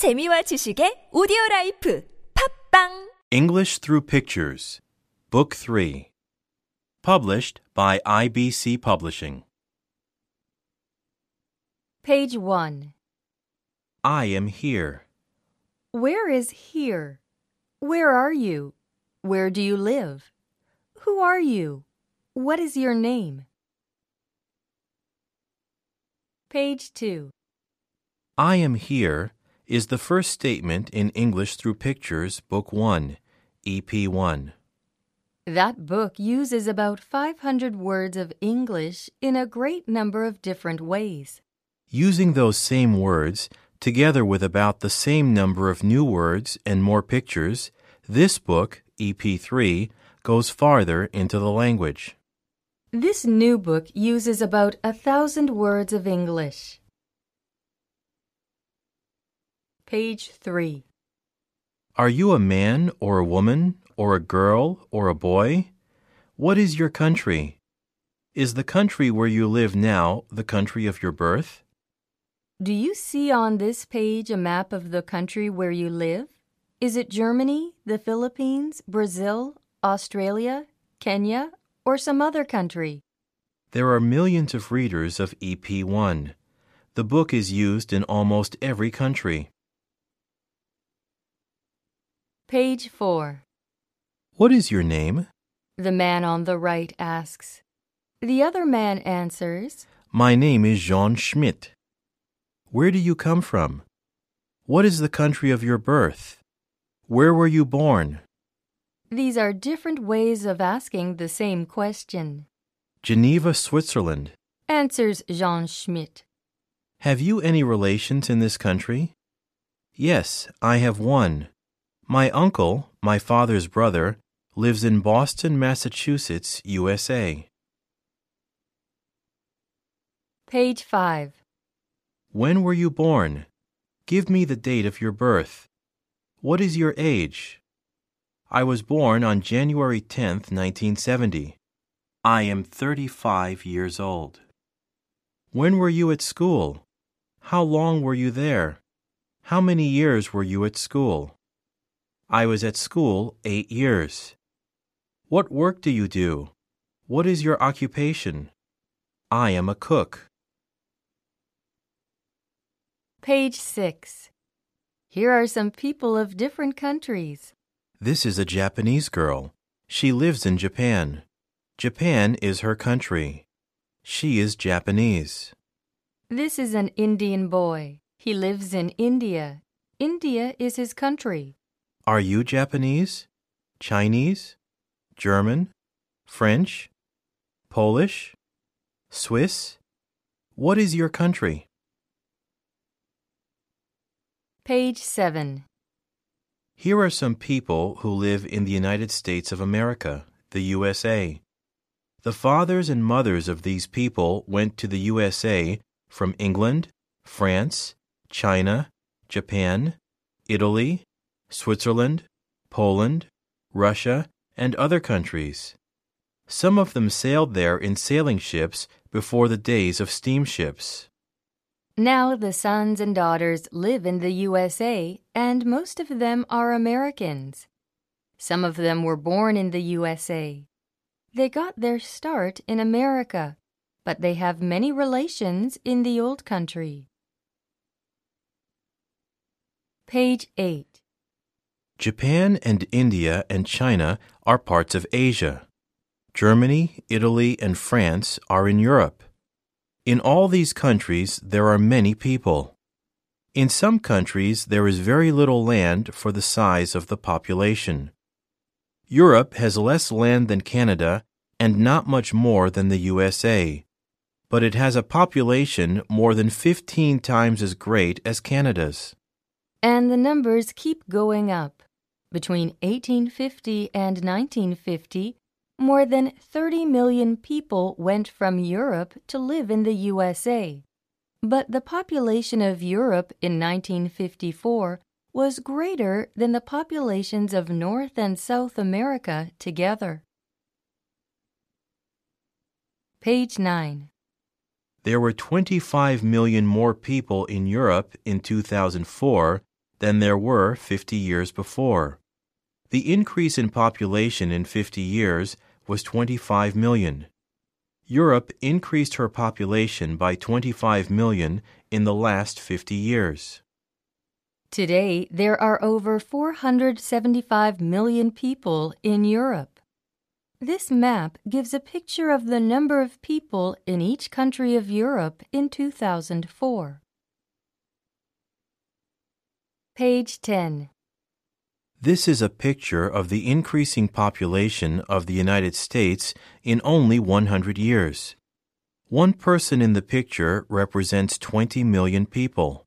재미와 지식의 오디오 라이프 팟빵 English Through Pictures, Book 3. Published by IBC Publishing. Page 1. I am here. Where is here? Where are you? Where do you live? Who are you? What is your name? Page 2. I am here is the first statement in English Through Pictures, Book 1, EP 1. That book uses about 500 words of English in a great number of different ways. Using those same words, together with about the same number of new words and more pictures, this book, EP 3, goes farther into the language. This new book uses about a thousand words of English. Page 3. Are you a man or a woman or a girl or a boy? What is your country? Is the country where you live now the country of your birth? Do you see on this page a map of the country where you live? Is it Germany, the Philippines, Brazil, Australia, Kenya, or some other country? There are millions of readers of EP1. The book is used in almost every country. Page 4. What is your name? The man on the right asks. The other man answers, My name is Jean Schmidt. Where do you come from? What is the country of your birth? Where were you born? These are different ways of asking the same question. Geneva, Switzerland. Answers Jean Schmidt. Have you any relations in this country? Yes, I have one. My uncle, my father's brother, lives in Boston, Massachusetts, USA. Page 5. When were you born? Give me the date of your birth. What is your age? I was born on January 10th, 1970. I am 35 years old. When were you at school? How long were you there? How many years were you at school? I was at school eight years. What work do you do? What is your occupation? I am a cook. Page 6. Here are some people of different countries. This is a Japanese girl. She lives in Japan. Japan is her country. She is Japanese. This is an Indian boy. He lives in India. India is his country. Are you Japanese? Chinese? German? French? Polish? Swiss? What is your country? Page 7. Here are some people who live in the United States of America, the USA. The fathers and mothers of these people went to the USA from England, France, China, Japan, Italy, Switzerland, Poland, Russia, and other countries. Some of them sailed there in sailing ships before the days of steamships. Now the sons and daughters live in the USA, and most of them are Americans. Some of them were born in the USA. They got their start in America, but they have many relations in the old country. Page 8. Japan and India and China are parts of Asia. Germany, Italy, and France are in Europe. In all these countries, there are many people. In some countries, there is very little land for the size of the population. Europe has less land than Canada and not much more than the USA, but it has a population more than 15 times as great as Canada's. And the numbers keep going up. Between 1850 and 1950, more than 30 million people went from Europe to live in the USA. But the population of Europe in 1954 was greater than the populations of North and South America together. Page 9. There were 25 million more people in Europe in 2004 than there were 50 years before. The increase in population in 50 years was 25 million. Europe increased her population by 25 million in the last 50 years. Today, there are over 475 million people in Europe. This map gives a picture of the number of people in each country of Europe in 2004. Page 10. This is a picture of the increasing population of the United States in only 100 years. One person in the picture represents 20 million people.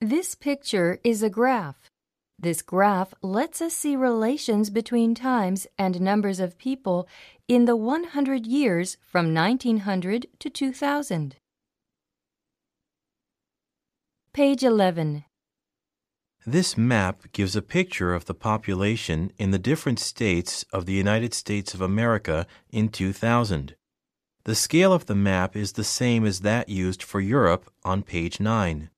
This picture is a graph. This graph lets us see relations between times and numbers of people in the 100 years from 1900 to 2000. Page 11. This map gives a picture of the population in the different states of the United States of America in 2000. The scale of the map is the same as that used for Europe on page 9.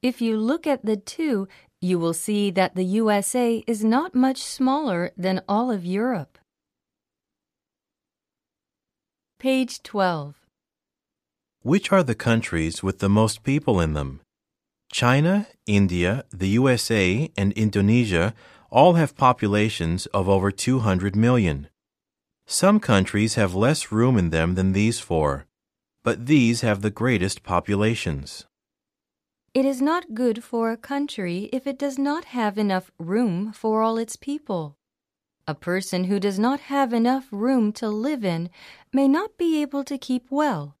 If you look at the two, you will see that the USA is not much smaller than all of Europe. Page 12. Which are the countries with the most people in them? China, India, the USA, and Indonesia all have populations of over 200 million. Some countries have less room in them than these four, but these have the greatest populations. It is not good for a country if it does not have enough room for all its people. A person who does not have enough room to live in may not be able to keep well.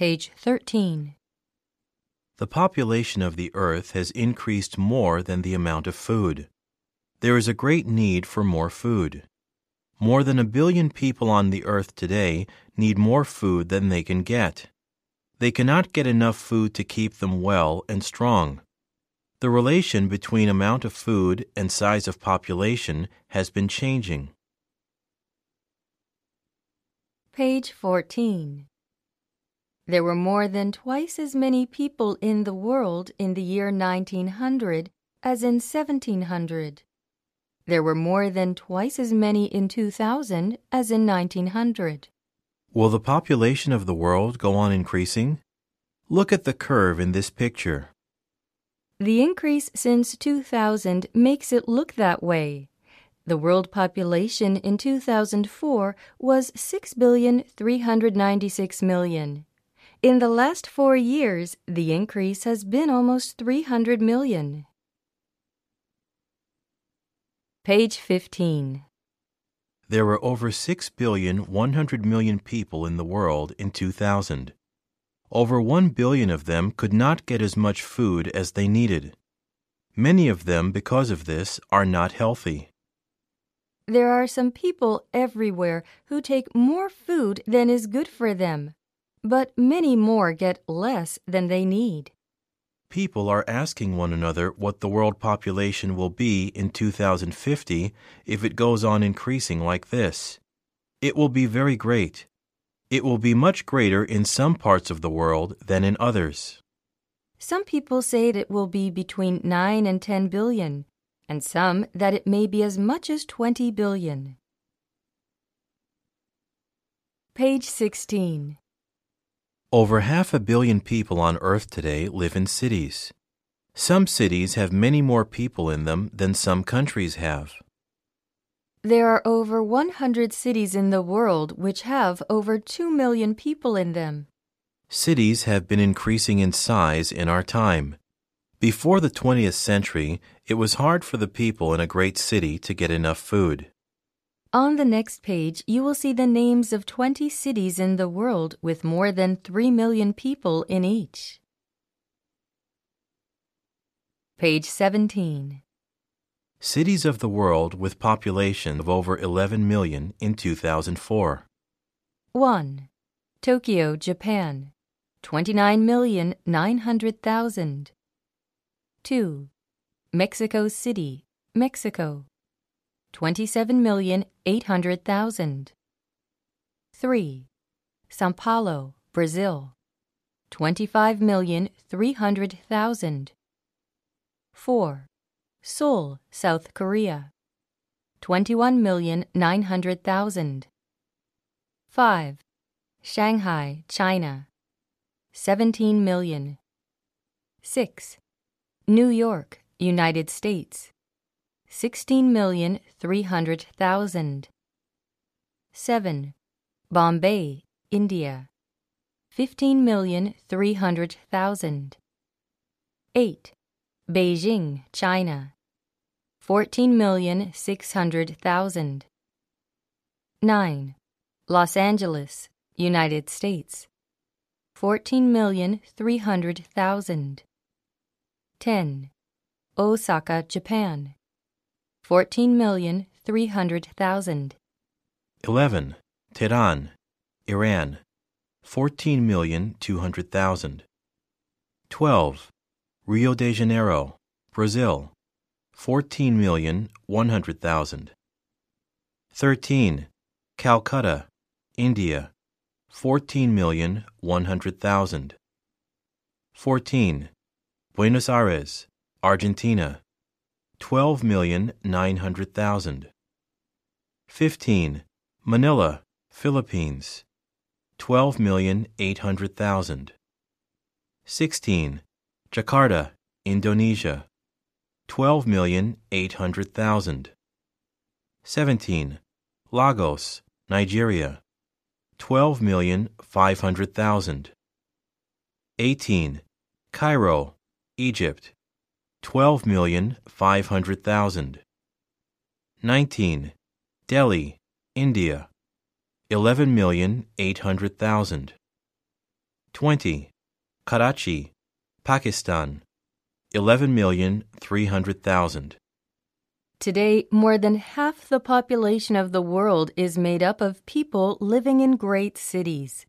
Page 13. The population of the earth has increased more than the amount of food. There is a great need for more food. More than a billion people on the earth today need more food than they can get. They cannot get enough food to keep them well and strong. The relation between amount of food and size of population has been changing. Page 14. There were more than twice as many people in the world in the year 1900 as in 1700. There were more than twice as many in 2000 as in 1900. Will the population of the world go on increasing? Look at the curve in this picture. The increase since 2000 makes it look that way. The world population in 2004 was 6,396 million. In the last four years, the increase has been almost 300 million. Page 15. There were over 6 billion 100 million people in the world in 2000. Over 1 billion of them could not get as much food as they needed. Many of them, because of this, are not healthy. There are some people everywhere who take more food than is good for them, but many more get less than they need. People are asking one another what the world population will be in 2050 if it goes on increasing like this. It will be very great. It will be much greater in some parts of the world than in others. Some people say that it will be between 9 and 10 billion, and some that it may be as much as 20 billion. Page 16. Over half a billion people on Earth today live in cities. Some cities have many more people in them than some countries have. There are over 100 cities in the world which have over 2 million people in them. Cities have been increasing in size in our time. Before the 20th century, it was hard for the people in a great city to get enough food. On the next page, you will see the names of 20 cities in the world with more than 3 million people in each. Page 17. Cities of the world with population of over 11 million in 2004. 1. Tokyo, Japan. 29,900,000. 2. Mexico City, Mexico. 27,800,000. 3. Sao Paulo, Brazil. 25,300,000. 4. Seoul, South Korea. 21,900,000. 5. Shanghai, China. 17 million. 6. New York, United States. 16,300,000. 7. Bombay, India. 15,300,000. 8. Beijing, China. 14,600,000. 9. Los Angeles, United States. 14,300,000. 10. Osaka, Japan. 14,300,000. 11. Tehran, Iran. 14,200,000. 12. Rio de Janeiro, Brazil. 14,100,000. 13. Calcutta, India. 14,100,000. 14. Buenos Aires, Argentina. 12,900,000. 15. Manila, Philippines. 12,800,000. 16. Jakarta, Indonesia. 12,800,000. 17. Lagos, Nigeria. 12,500,000. 18. Cairo, Egypt. 12,500,000. 19. Delhi, India. 11,800,000. 20. Karachi, Pakistan. 11,300,000. Today, more than half the population of the world is made up of people living in great cities.